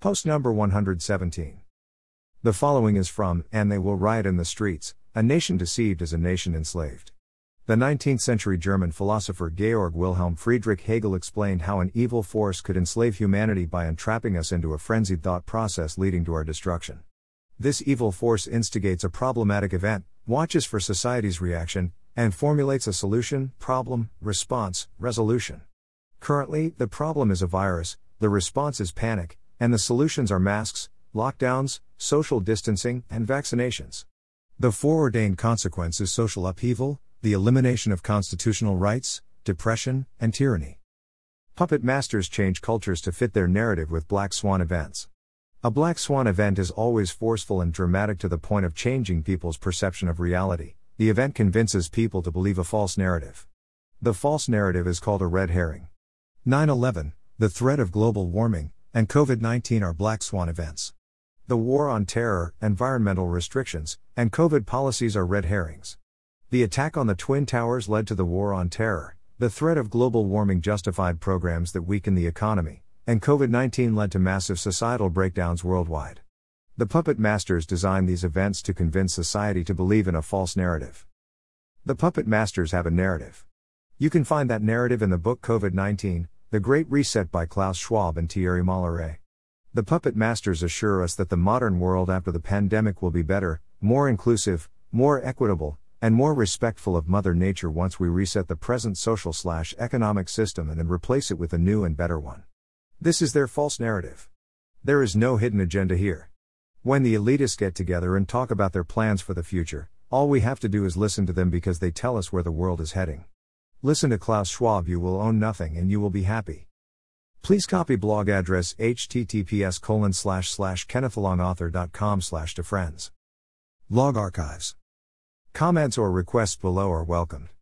Post number 117. The following is from And They Will Riot in the Streets A Nation Deceived is a Nation Enslaved. The 19th century German philosopher Georg Wilhelm Friedrich Hegel explained how an evil force could enslave humanity by entrapping us into a frenzied thought process leading to our destruction. This evil force instigates a problematic event, watches for society's reaction, and formulates a solution, problem, response, resolution. Currently, the problem is a virus, the response is panic, and the solutions are masks, lockdowns, social distancing, and vaccinations. The foreordained consequence is social upheaval, the elimination of constitutional rights, depression, and tyranny. Puppet masters change cultures to fit their narrative with black swan events. A black swan event is always forceful and dramatic to the point of changing people's perception of reality. The event convinces people to believe a false narrative. The false narrative is called a red herring. 9 11, the threat of global warming, and COVID 19 are black swan events. The war on terror, environmental restrictions, and COVID policies are red herrings. The attack on the Twin Towers led to the war on terror, the threat of global warming justified programs that weaken the economy, and COVID 19 led to massive societal breakdowns worldwide. The puppet masters designed these events to convince society to believe in a false narrative. The puppet masters have a narrative. You can find that narrative in the book COVID 19 The Great Reset by Klaus Schwab and Thierry Malleret. The puppet masters assure us that the modern world after the pandemic will be better, more inclusive, more equitable, and more respectful of Mother Nature once we reset the present social slash economic system and then replace it with a new and better one. This is their false narrative. There is no hidden agenda here. When the elitists get together and talk about their plans for the future, all we have to do is listen to them because they tell us where the world is heading. Listen to Klaus Schwab, you will own nothing and you will be happy. Please copy blog address https colon slash slash kennethalongauthor.com slash to friends. Log archives. Comments or requests below are welcomed.